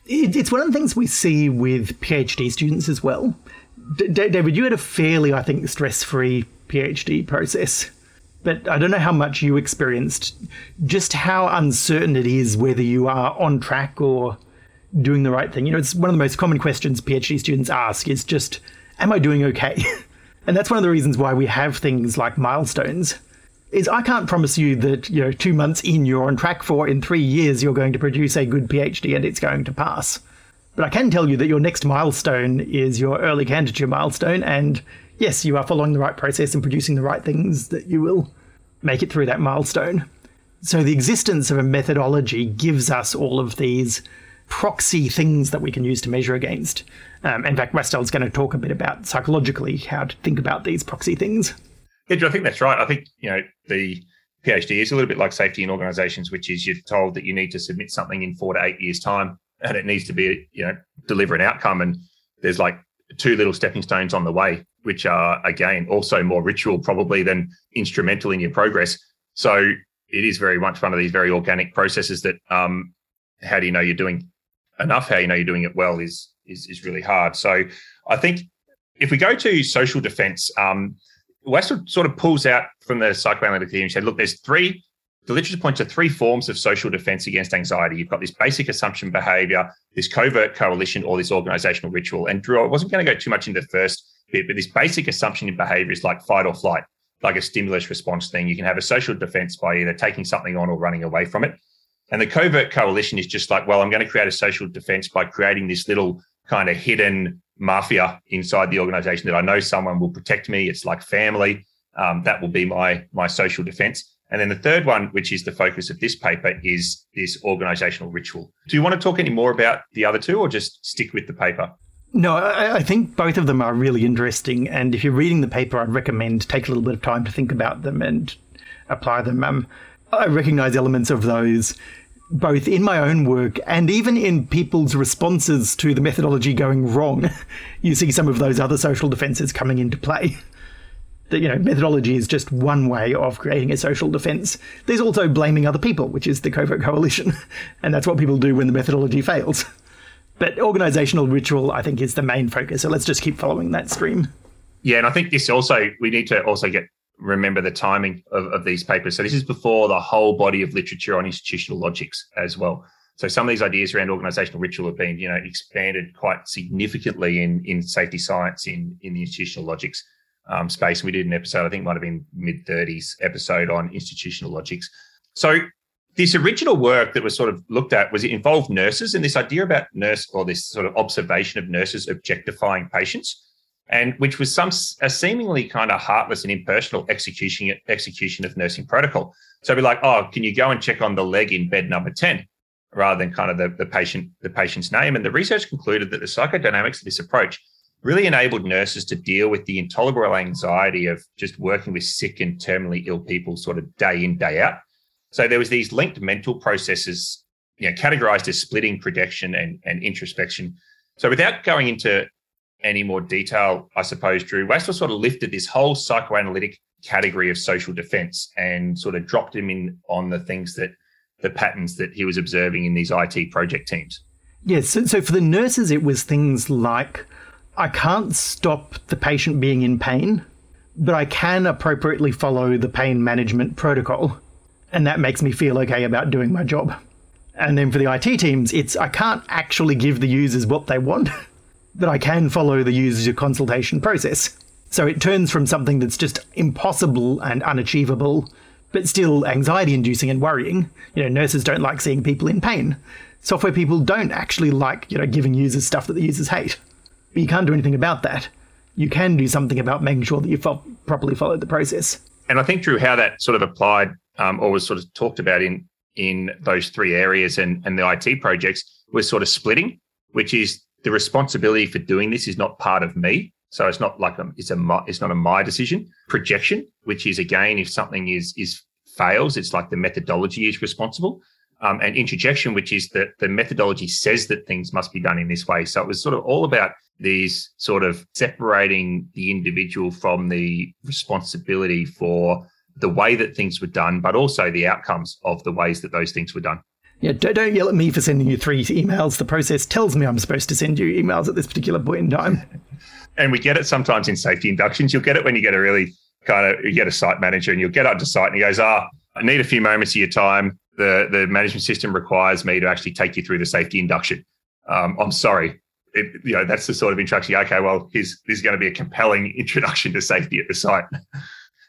It's one of the things we see with PhD students as well. D- David, you had a fairly, I think, stress free PhD process. But I don't know how much you experienced just how uncertain it is whether you are on track or doing the right thing. You know, it's one of the most common questions PhD students ask is just, am I doing okay? [LAUGHS] and that's one of the reasons why we have things like milestones is I can't promise you that you know two months in you're on track for in three years you're going to produce a good PhD and it's going to pass. But I can tell you that your next milestone is your early candidature milestone, and yes, you are following the right process and producing the right things that you will make it through that milestone. So the existence of a methodology gives us all of these proxy things that we can use to measure against. Um, in fact, Wastell's going to talk a bit about psychologically how to think about these proxy things. Yeah, I think that's right. I think you know the PhD is a little bit like safety in organisations, which is you're told that you need to submit something in four to eight years' time, and it needs to be you know deliver an outcome. And there's like two little stepping stones on the way, which are again also more ritual probably than instrumental in your progress. So it is very much one of these very organic processes that um, how do you know you're doing enough? How you know you're doing it well is is is really hard. So I think if we go to social defence, um, Westwood sort of pulls out from the psychoanalytic theory and said, look, there's three, the literature points to three forms of social defense against anxiety. You've got this basic assumption behavior, this covert coalition, or this organizational ritual. And Drew, I wasn't going to go too much into the first bit, but this basic assumption in behavior is like fight or flight, like a stimulus response thing. You can have a social defense by either taking something on or running away from it. And the covert coalition is just like, well, I'm going to create a social defense by creating this little kind of hidden mafia inside the organization that I know someone will protect me. It's like family. Um, that will be my my social defense. And then the third one, which is the focus of this paper, is this organizational ritual. Do you want to talk any more about the other two or just stick with the paper? No, I, I think both of them are really interesting. And if you're reading the paper, I'd recommend take a little bit of time to think about them and apply them. Um, I recognize elements of those both in my own work and even in people's responses to the methodology going wrong, [LAUGHS] you see some of those other social defenses coming into play. [LAUGHS] that you know methodology is just one way of creating a social defense. There's also blaming other people, which is the covert coalition, [LAUGHS] and that's what people do when the methodology fails. But organizational ritual, I think, is the main focus. So let's just keep following that stream. Yeah, and I think this also we need to also get remember the timing of, of these papers. So this is before the whole body of literature on institutional logics as well. So some of these ideas around organizational ritual have been, you know, expanded quite significantly in in safety science in in the institutional logics um, space. We did an episode, I think, might have been mid 30s episode on institutional logics. So this original work that was sort of looked at was it involved nurses and this idea about nurse or this sort of observation of nurses objectifying patients and which was some a seemingly kind of heartless and impersonal execution execution of nursing protocol. So I'd be like oh can you go and check on the leg in bed number 10 rather than kind of the, the patient the patient's name? And the research concluded that the psychodynamics of this approach really enabled nurses to deal with the intolerable anxiety of just working with sick and terminally ill people sort of day in day out. So there was these linked mental processes, you know, categorized as splitting, projection, and, and introspection. So without going into any more detail, I suppose, Drew, Wastell sort of lifted this whole psychoanalytic category of social defense and sort of dropped him in on the things that the patterns that he was observing in these IT project teams. Yes. So, so for the nurses, it was things like I can't stop the patient being in pain, but I can appropriately follow the pain management protocol and that makes me feel okay about doing my job. And then for the IT teams, it's I can't actually give the users what they want, [LAUGHS] but I can follow the user consultation process. So it turns from something that's just impossible and unachievable, but still anxiety inducing and worrying. You know, nurses don't like seeing people in pain. Software people don't actually like, you know, giving users stuff that the users hate. But you can't do anything about that. You can do something about making sure that you fo- properly followed the process. And I think, Drew, how that sort of applied um, or was sort of talked about in in those three areas and and the IT projects was sort of splitting, which is the responsibility for doing this is not part of me. So it's not like a, it's a it's not a my decision. Projection, which is again, if something is is fails, it's like the methodology is responsible. Um, and introjection, which is that the methodology says that things must be done in this way. So it was sort of all about these sort of separating the individual from the responsibility for the way that things were done, but also the outcomes of the ways that those things were done. Yeah, don't, don't yell at me for sending you three emails. The process tells me I'm supposed to send you emails at this particular point in time. [LAUGHS] and we get it sometimes in safety inductions. You'll get it when you get a really kind of you get a site manager and you'll get onto site and he goes, "Ah, I need a few moments of your time. The the management system requires me to actually take you through the safety induction. Um, I'm sorry." It, you know that's the sort of introduction. Okay, well, here's this is going to be a compelling [LAUGHS] introduction to safety at the site. [LAUGHS]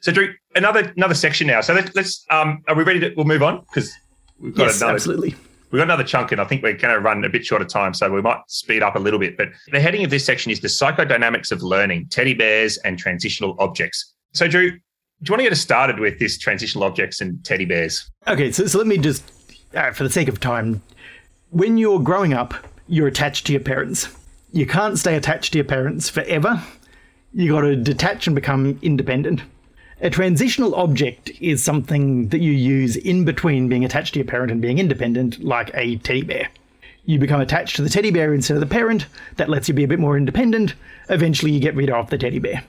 So, Drew, another another section now. So let, us um, are we ready to? We'll move on because we've got yes, another, absolutely. We've got another chunk, and I think we're going to run a bit short of time, so we might speed up a little bit. But the heading of this section is the psychodynamics of learning: teddy bears and transitional objects. So, Drew, do you want to get us started with this transitional objects and teddy bears? Okay, so, so let me just, uh, for the sake of time, when you're growing up, you're attached to your parents. You can't stay attached to your parents forever. You got to detach and become independent. A transitional object is something that you use in between being attached to your parent and being independent, like a teddy bear. You become attached to the teddy bear instead of the parent, that lets you be a bit more independent. Eventually, you get rid of the teddy bear.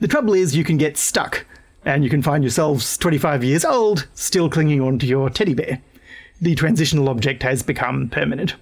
The trouble is, you can get stuck, and you can find yourselves 25 years old, still clinging on to your teddy bear. The transitional object has become permanent.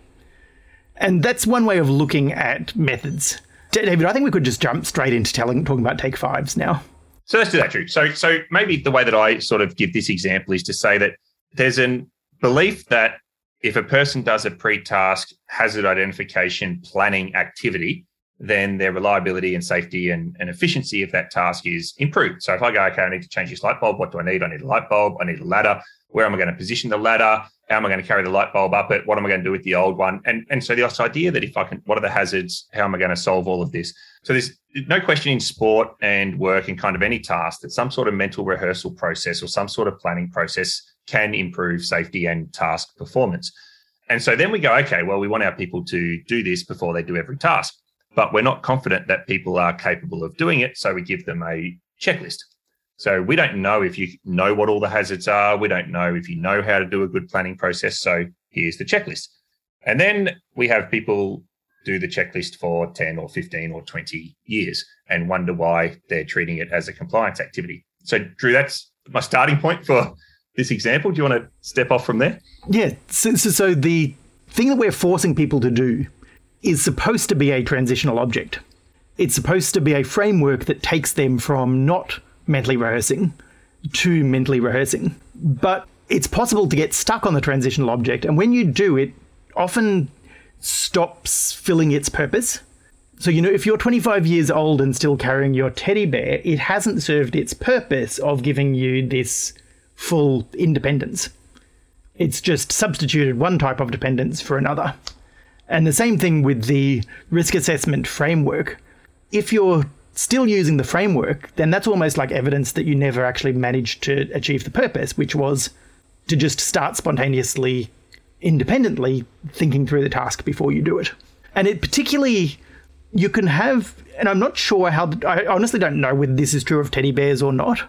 And that's one way of looking at methods. David, I think we could just jump straight into telling, talking about take fives now. So let's do that, Drew. So, so maybe the way that I sort of give this example is to say that there's a belief that if a person does a pre-task hazard identification planning activity, then their reliability and safety and, and efficiency of that task is improved. So if I go, okay, I need to change this light bulb, what do I need? I need a light bulb, I need a ladder. Where am I going to position the ladder? How am I going to carry the light bulb up it? What am I going to do with the old one? And and so this idea that if I can, what are the hazards? How am I going to solve all of this? So there's no question in sport and work and kind of any task that some sort of mental rehearsal process or some sort of planning process can improve safety and task performance. And so then we go, okay, well, we want our people to do this before they do every task, but we're not confident that people are capable of doing it. So we give them a checklist. So we don't know if you know what all the hazards are. We don't know if you know how to do a good planning process. So here's the checklist. And then we have people do the checklist for 10 or 15 or 20 years and wonder why they're treating it as a compliance activity. So, Drew, that's my starting point for this example. Do you want to step off from there? Yeah. So, so, so the thing that we're forcing people to do is supposed to be a transitional object. It's supposed to be a framework that takes them from not mentally rehearsing to mentally rehearsing. But it's possible to get stuck on the transitional object, and when you do, it often stops filling its purpose. So, you know, if you're 25 years old and still carrying your teddy bear, it hasn't served its purpose of giving you this full independence. It's just substituted one type of dependence for another. And the same thing with the risk assessment framework. If you're still using the framework, then that's almost like evidence that you never actually managed to achieve the purpose, which was to just start spontaneously, independently thinking through the task before you do it. And it particularly, you can have, and I'm not sure how, I honestly don't know whether this is true of teddy bears or not,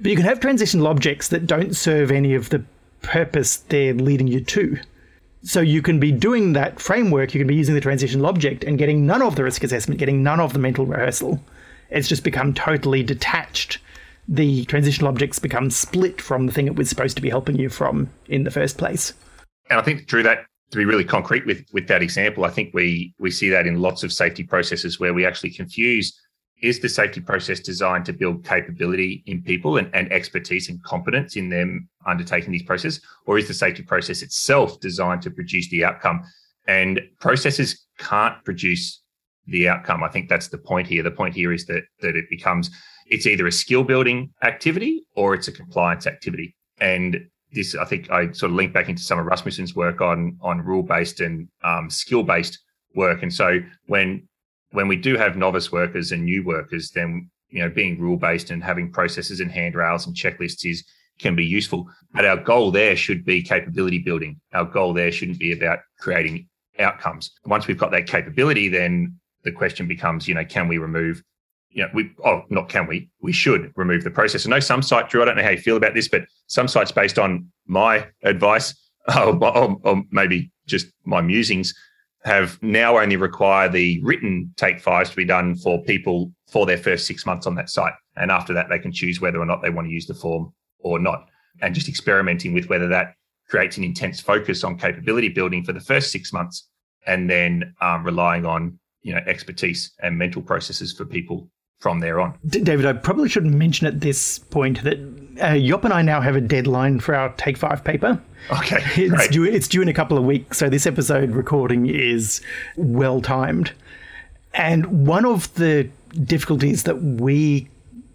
but you can have transitional objects that don't serve any of the purpose they're leading you to. So you can be doing that framework, you can be using the transitional object and getting none of the risk assessment, getting none of the mental rehearsal. It's just become totally detached. The transitional objects become split from the thing it was supposed to be helping you from in the first place. And I think, Drew, that to be really concrete with, with that example, I think we we see that in lots of safety processes where we actually confuse is the safety process designed to build capability in people and, and expertise and competence in them undertaking these processes, or is the safety process itself designed to produce the outcome? And processes can't produce the outcome. I think that's the point here. The point here is that that it becomes it's either a skill building activity or it's a compliance activity. And this, I think, I sort of link back into some of Rasmussen's work on on rule based and um, skill based work. And so when when we do have novice workers and new workers, then you know being rule based and having processes and handrails and checklists is can be useful. But our goal there should be capability building. Our goal there shouldn't be about creating outcomes. Once we've got that capability, then the question becomes, you know, can we remove, you know, we, oh, not can we, we should remove the process. I know some site, Drew, I don't know how you feel about this, but some sites based on my advice, [LAUGHS] or, or, or maybe just my musings, have now only require the written take fives to be done for people for their first six months on that site. And after that, they can choose whether or not they want to use the form or not. And just experimenting with whether that creates an intense focus on capability building for the first six months and then um, relying on you know expertise and mental processes for people from there on. David, I probably should mention at this point that uh, Jop and I now have a deadline for our Take Five paper. Okay, [LAUGHS] it's great. due. It's due in a couple of weeks, so this episode recording is well timed. And one of the difficulties that we,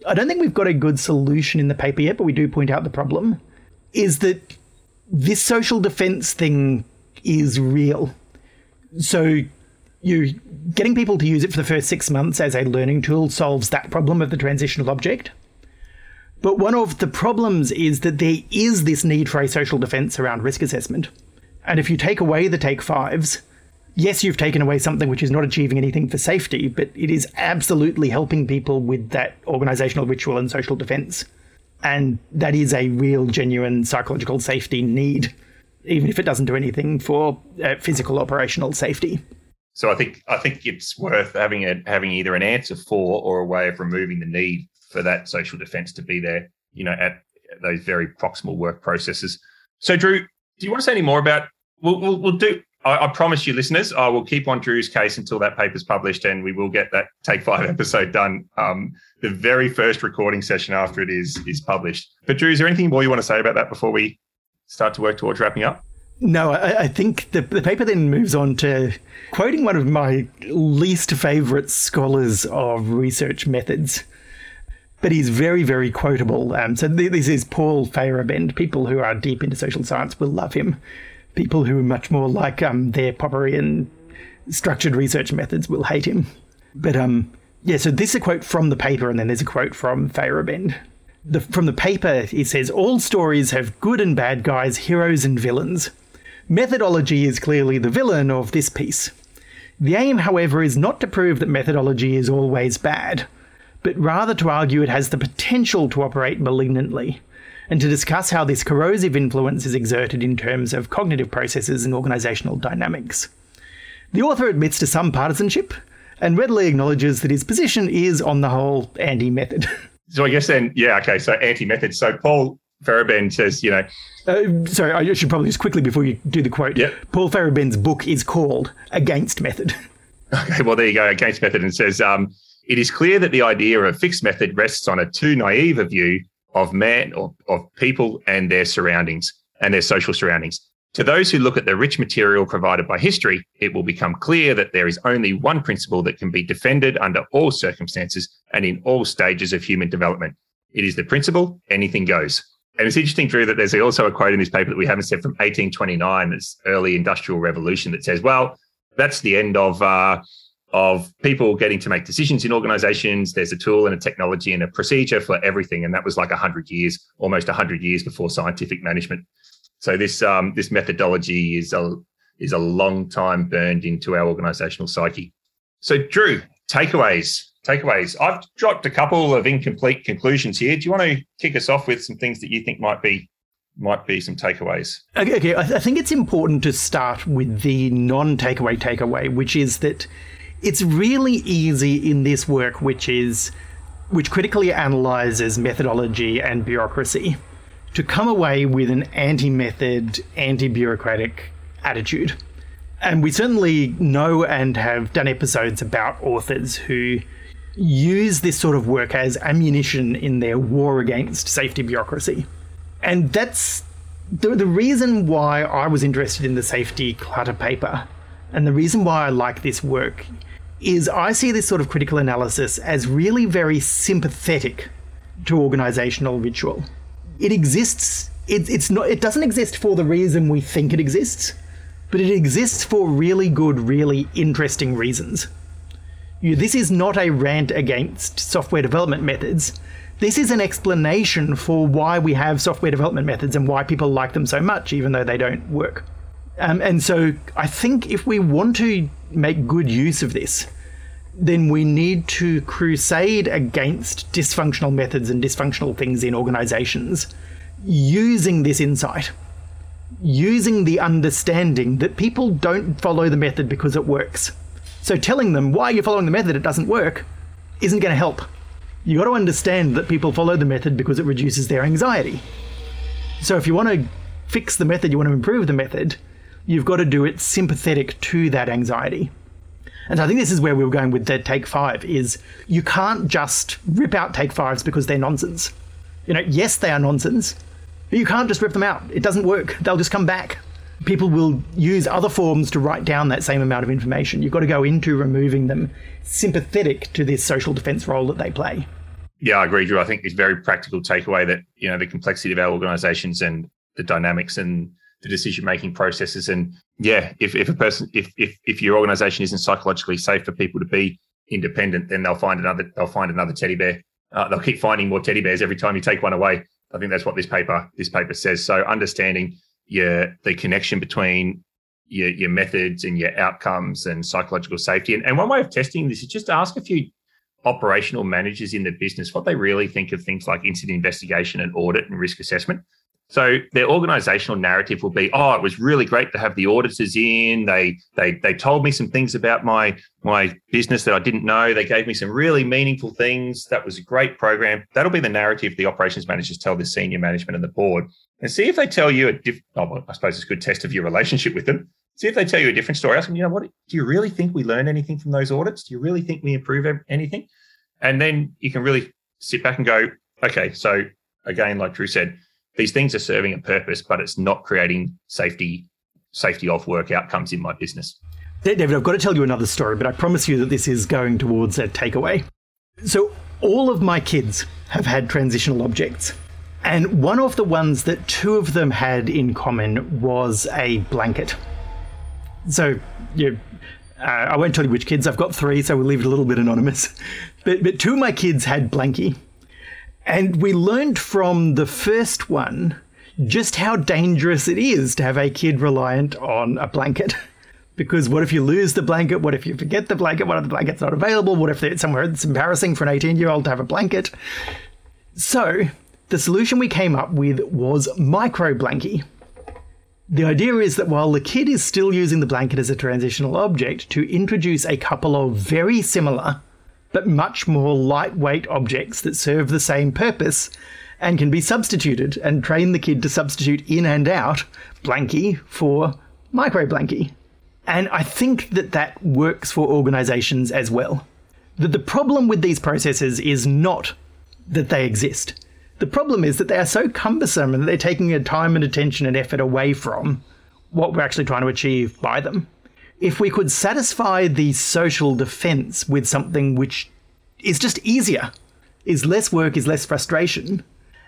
I don't think we've got a good solution in the paper yet, but we do point out the problem, is that this social defense thing is real. So you getting people to use it for the first six months as a learning tool solves that problem of the transitional object. But one of the problems is that there is this need for a social defense around risk assessment. And if you take away the take fives, yes, you've taken away something which is not achieving anything for safety, but it is absolutely helping people with that organizational ritual and social defense. And that is a real, genuine psychological safety need, even if it doesn't do anything for uh, physical operational safety. So I think I think it's worth having a having either an answer for or a way of removing the need for that social defence to be there. You know, at those very proximal work processes. So, Drew, do you want to say any more about? We'll we'll, we'll do. I, I, promise you, listeners, I will keep on Drew's case until that paper's published, and we will get that Take Five episode done. Um, the very first recording session after it is is published. But Drew, is there anything more you want to say about that before we start to work towards wrapping up? No, I, I think the, the paper then moves on to quoting one of my least favourite scholars of research methods. But he's very, very quotable. Um, so th- this is Paul Feyerabend. People who are deep into social science will love him. People who are much more like um, their Popperian structured research methods will hate him. But um, yeah, so this is a quote from the paper, and then there's a quote from Feyerabend. The, from the paper, he says, All stories have good and bad guys, heroes and villains. Methodology is clearly the villain of this piece. The aim, however, is not to prove that methodology is always bad, but rather to argue it has the potential to operate malignantly, and to discuss how this corrosive influence is exerted in terms of cognitive processes and organizational dynamics. The author admits to some partisanship and readily acknowledges that his position is, on the whole, anti method. [LAUGHS] So I guess then, yeah, okay, so anti method. So Paul Feyerabend says, you know. Uh, sorry, I should probably just quickly before you do the quote. Yep. Paul Feyerabend's book is called Against Method. [LAUGHS] Okay, well, there you go, Against Method, and says, um, it is clear that the idea of fixed method rests on a too naive a view of man or of people and their surroundings and their social surroundings. To those who look at the rich material provided by history, it will become clear that there is only one principle that can be defended under all circumstances and in all stages of human development. It is the principle anything goes. And it's interesting, Drew, that there's also a quote in this paper that we haven't said from 1829, this early industrial revolution, that says, well, that's the end of uh, of people getting to make decisions in organizations. There's a tool and a technology and a procedure for everything. And that was like 100 years, almost 100 years before scientific management. So this um, this methodology is a is a long time burned into our organizational psyche. So Drew, takeaways. Takeaways. I've dropped a couple of incomplete conclusions here. Do you want to kick us off with some things that you think might be might be some takeaways? Okay, okay. I, I think it's important to start with the non-takeaway takeaway, which is that it's really easy in this work, which is which critically analyzes methodology and bureaucracy, to come away with an anti-method, anti-bureaucratic attitude. And we certainly know and have done episodes about authors who use this sort of work as ammunition in their war against safety bureaucracy. And that's the, the reason why I was interested in the safety clutter paper and the reason why I like this work is I see this sort of critical analysis as really very sympathetic to organizational ritual. It exists, it, it's not, it doesn't exist for the reason we think it exists, but it exists for really good, really interesting reasons. You, this is not a rant against software development methods. This is an explanation for why we have software development methods and why people like them so much, even though they don't work. Um, and so I think if we want to make good use of this, then we need to crusade against dysfunctional methods and dysfunctional things in organizations using this insight, using the understanding that people don't follow the method because it works. So telling them why you're following the method, it doesn't work, isn't going to help. You got to understand that people follow the method because it reduces their anxiety. So if you want to fix the method, you want to improve the method, you've got to do it sympathetic to that anxiety. And I think this is where we were going with the take five is you can't just rip out take fives because they're nonsense. You know, yes, they are nonsense, but you can't just rip them out. It doesn't work. They'll just come back. People will use other forms to write down that same amount of information. You've got to go into removing them sympathetic to this social defense role that they play. Yeah, I agree, Drew. I think it's very practical takeaway that, you know, the complexity of our organizations and the dynamics and the decision making processes. And yeah, if, if a person, if, if, if your organization isn't psychologically safe for people to be independent, then they'll find another, they'll find another teddy bear. Uh, they'll keep finding more teddy bears every time you take one away. I think that's what this paper, this paper says. So understanding your, the connection between your, your methods and your outcomes and psychological safety. And, and one way of testing this is just to ask a few operational managers in the business what they really think of things like incident investigation and audit and risk assessment. So their organizational narrative will be, oh, it was really great to have the auditors in. They they they told me some things about my my business that I didn't know. They gave me some really meaningful things. That was a great program. That'll be the narrative the operations managers tell the senior management and the board. And see if they tell you a different, oh, I suppose it's a good test of your relationship with them. See if they tell you a different story. Ask them, you know what, do you really think we learned anything from those audits? Do you really think we improve anything? And then you can really sit back and go, okay, so again, like Drew said, these things are serving a purpose, but it's not creating safety safety off work outcomes in my business. David, I've got to tell you another story, but I promise you that this is going towards a takeaway. So, all of my kids have had transitional objects. And one of the ones that two of them had in common was a blanket. So, you, uh, I won't tell you which kids. I've got three, so we'll leave it a little bit anonymous. But, but two of my kids had blankie. And we learned from the first one just how dangerous it is to have a kid reliant on a blanket. [LAUGHS] Because what if you lose the blanket? What if you forget the blanket? What if the blanket's not available? What if it's somewhere it's embarrassing for an 18 year old to have a blanket? So, the solution we came up with was micro blankie. The idea is that while the kid is still using the blanket as a transitional object, to introduce a couple of very similar but much more lightweight objects that serve the same purpose and can be substituted and train the kid to substitute in and out blankie for micro blankie. And I think that that works for organizations as well. That the problem with these processes is not that they exist. The problem is that they are so cumbersome and they're taking a time and attention and effort away from what we're actually trying to achieve by them. If we could satisfy the social defense with something which is just easier, is less work, is less frustration,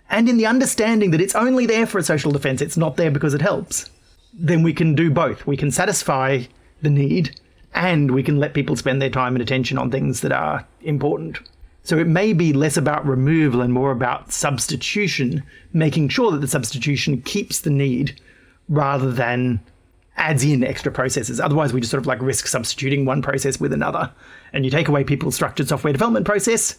and in the understanding that it's only there for a social defense, it's not there because it helps, then we can do both. We can satisfy the need and we can let people spend their time and attention on things that are important. So it may be less about removal and more about substitution, making sure that the substitution keeps the need rather than adds in extra processes. Otherwise, we just sort of like risk substituting one process with another. And you take away people's structured software development process,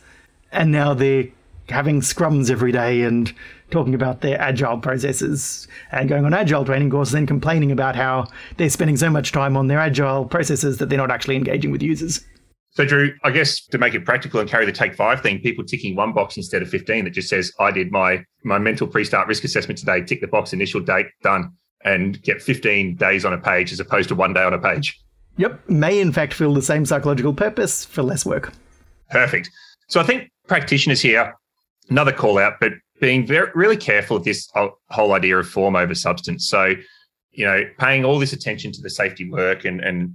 and now they're having scrums every day and talking about their agile processes and going on agile training courses and complaining about how they're spending so much time on their agile processes that they're not actually engaging with users. So, Drew, I guess to make it practical and carry the take five thing, people ticking one box instead of 15 that just says, I did my, my mental pre start risk assessment today, tick the box, initial date, done, and get 15 days on a page as opposed to one day on a page. Yep, may in fact fill the same psychological purpose for less work. Perfect. So, I think practitioners here another call out, but being very really careful of this whole idea of form over substance. So, you know, paying all this attention to the safety work and and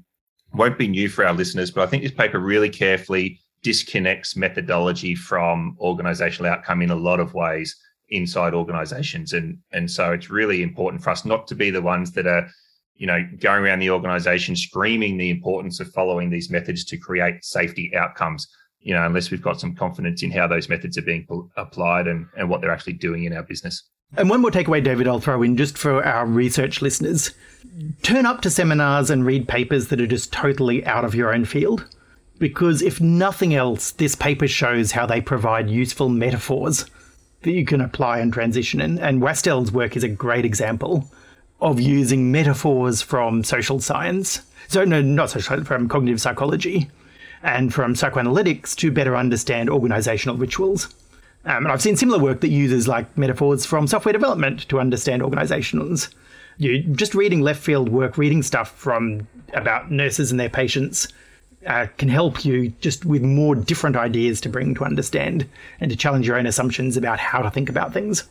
won't be new for our listeners, but I think this paper really carefully disconnects methodology from organizational outcome in a lot of ways inside organizations. And and so it's really important for us not to be the ones that are, you know, going around the organization screaming the importance of following these methods to create safety outcomes you know, unless we've got some confidence in how those methods are being applied and, and what they're actually doing in our business. And one more takeaway, David, I'll throw in just for our research listeners. Turn up to seminars and read papers that are just totally out of your own field. Because if nothing else, this paper shows how they provide useful metaphors that you can apply and transition in. And Wastell's work is a great example of using metaphors from social science. So, no, not social, from cognitive psychology and from psychoanalytics to better understand organizational rituals. Um, and I've seen similar work that uses like metaphors from software development to understand organizations. You just reading left field work, reading stuff from about nurses and their patients uh, can help you just with more different ideas to bring to understand and to challenge your own assumptions about how to think about things.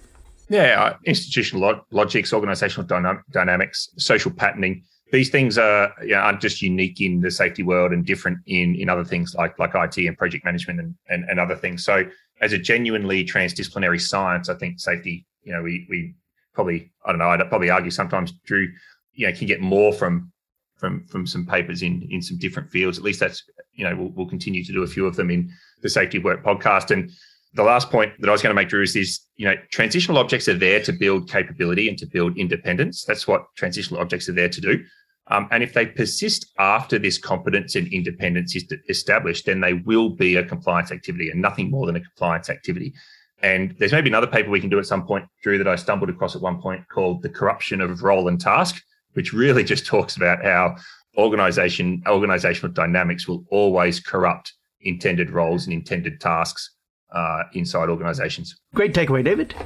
Yeah, uh, institutional log- logics, organizational dyna- dynamics, social patterning these things are you know, aren't just unique in the safety world and different in in other things like like IT and project management and, and, and other things. So as a genuinely transdisciplinary science, I think safety, you know, we we probably I don't know, I'd probably argue sometimes Drew, you know, can get more from from from some papers in in some different fields. At least that's you know we'll, we'll continue to do a few of them in the Safety Work podcast. And the last point that I was going to make, Drew, is this: you know, transitional objects are there to build capability and to build independence. That's what transitional objects are there to do. Um, and if they persist after this competence and independence is established, then they will be a compliance activity and nothing more than a compliance activity. And there's maybe another paper we can do at some point, Drew, that I stumbled across at one point called The Corruption of Role and Task, which really just talks about how organization, organizational dynamics will always corrupt intended roles and intended tasks uh, inside organizations. Great takeaway, David.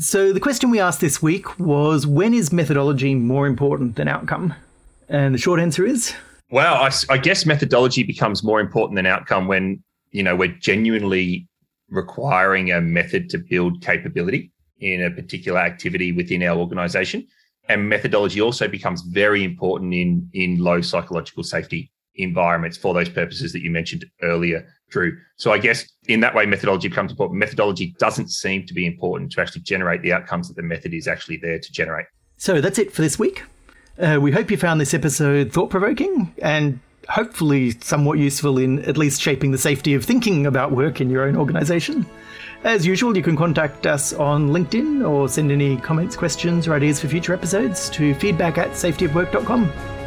So the question we asked this week was when is methodology more important than outcome? And the short answer is well, I, I, guess methodology becomes more important than outcome when you know we're genuinely requiring a method to build capability in a particular activity within our organization. And methodology also becomes very important in in low psychological safety environments for those purposes that you mentioned earlier, Drew. So I guess in that way, methodology becomes important. Methodology doesn't seem to be important to actually generate the outcomes that the method is actually there to generate. So that's it for this week. Uh, we hope you found this episode thought provoking and hopefully somewhat useful in at least shaping the safety of thinking about work in your own organization. As usual, you can contact us on LinkedIn or send any comments, questions, or ideas for future episodes to feedback at safetyofwork.com.